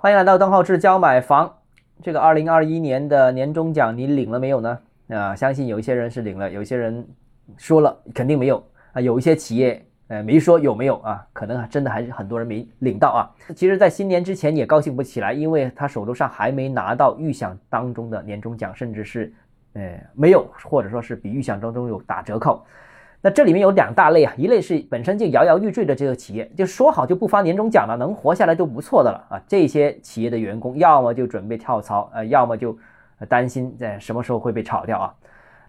欢迎来到邓浩志教买房。这个二零二一年的年终奖你领了没有呢？啊，相信有一些人是领了，有些人说了肯定没有啊。有一些企业呃没说有没有啊，可能真的还是很多人没领到啊。其实，在新年之前也高兴不起来，因为他手头上还没拿到预想当中的年终奖，甚至是呃没有，或者说是比预想当中有打折扣。那这里面有两大类啊，一类是本身就摇摇欲坠的这个企业，就说好就不发年终奖了，能活下来就不错的了啊。这些企业的员工要么就准备跳槽，呃，要么就担心在什么时候会被炒掉啊。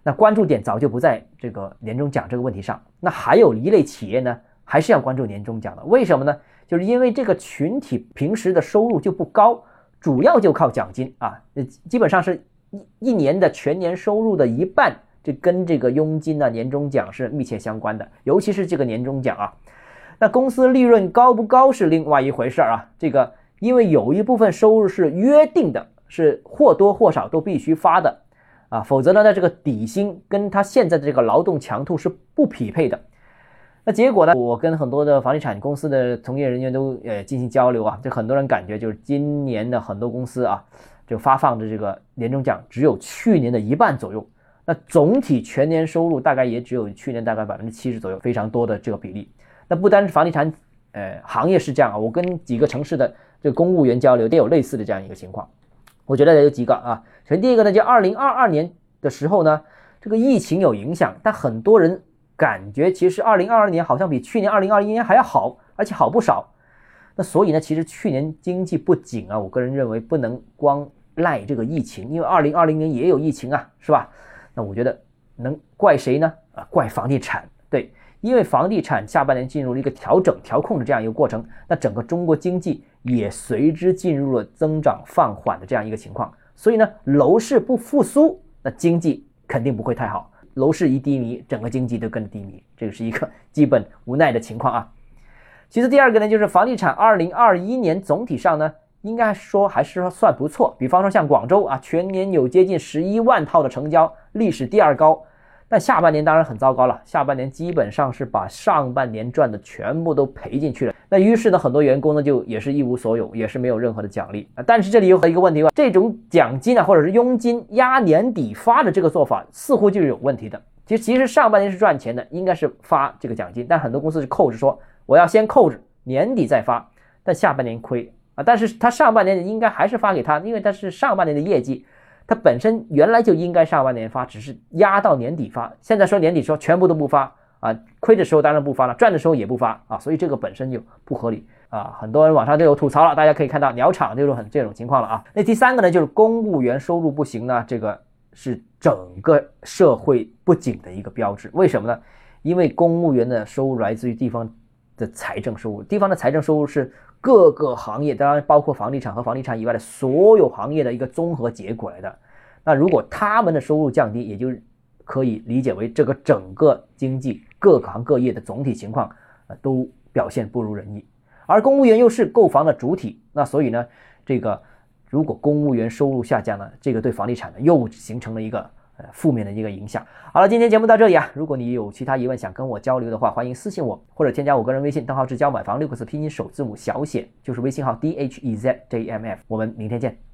那关注点早就不在这个年终奖这个问题上。那还有一类企业呢，还是要关注年终奖的。为什么呢？就是因为这个群体平时的收入就不高，主要就靠奖金啊，基本上是一一年的全年收入的一半。这跟这个佣金呢、年终奖是密切相关的，尤其是这个年终奖啊。那公司利润高不高是另外一回事儿啊。这个因为有一部分收入是约定的，是或多或少都必须发的啊，否则呢，那这个底薪跟他现在的这个劳动强度是不匹配的。那结果呢，我跟很多的房地产公司的从业人员都呃进行交流啊，就很多人感觉就是今年的很多公司啊，就发放的这个年终奖只有去年的一半左右。那总体全年收入大概也只有去年大概百分之七十左右，非常多的这个比例。那不单是房地产，呃，行业是这样啊。我跟几个城市的这个公务员交流，都有类似的这样一个情况。我觉得有几个啊。首先第一个呢，就二零二二年的时候呢，这个疫情有影响，但很多人感觉其实二零二二年好像比去年二零二一年还要好，而且好不少。那所以呢，其实去年经济不景啊，我个人认为不能光赖这个疫情，因为二零二零年也有疫情啊，是吧？那我觉得能怪谁呢？啊，怪房地产。对，因为房地产下半年进入了一个调整、调控的这样一个过程，那整个中国经济也随之进入了增长放缓的这样一个情况。所以呢，楼市不复苏，那经济肯定不会太好。楼市一低迷，整个经济都跟着低迷，这个是一个 基本无奈的情况啊。其次，第二个呢，就是房地产二零二一年总体上呢。应该说还是算不错，比方说像广州啊，全年有接近十一万套的成交，历史第二高。但下半年当然很糟糕了，下半年基本上是把上半年赚的全部都赔进去了。那于是呢，很多员工呢就也是一无所有，也是没有任何的奖励啊。但是这里有一个问题吧，这种奖金啊或者是佣金压年底发的这个做法似乎就是有问题的。其实其实上半年是赚钱的，应该是发这个奖金，但很多公司是扣着说我要先扣着年底再发，但下半年亏。但是他上半年应该还是发给他，因为他是上半年的业绩，他本身原来就应该上半年发，只是压到年底发。现在说年底说全部都不发啊，亏的时候当然不发了，赚的时候也不发啊，所以这个本身就不合理啊。很多人网上都有吐槽了，大家可以看到鸟场这种很这种情况了啊。那第三个呢，就是公务员收入不行呢，这个是整个社会不景的一个标志。为什么呢？因为公务员的收入来自于地方的财政收入，地方的财政收入是。各个行业，当然包括房地产和房地产以外的所有行业的一个综合结果来的。那如果他们的收入降低，也就可以理解为这个整个经济各行各业的总体情况，呃，都表现不如人意。而公务员又是购房的主体，那所以呢，这个如果公务员收入下降呢，这个对房地产呢又形成了一个。负面的一个影响。好了，今天节目到这里啊。如果你有其他疑问想跟我交流的话，欢迎私信我或者添加我个人微信，账号是交买房六个字拼音首字母小写，就是微信号 d h e z j m f。我们明天见。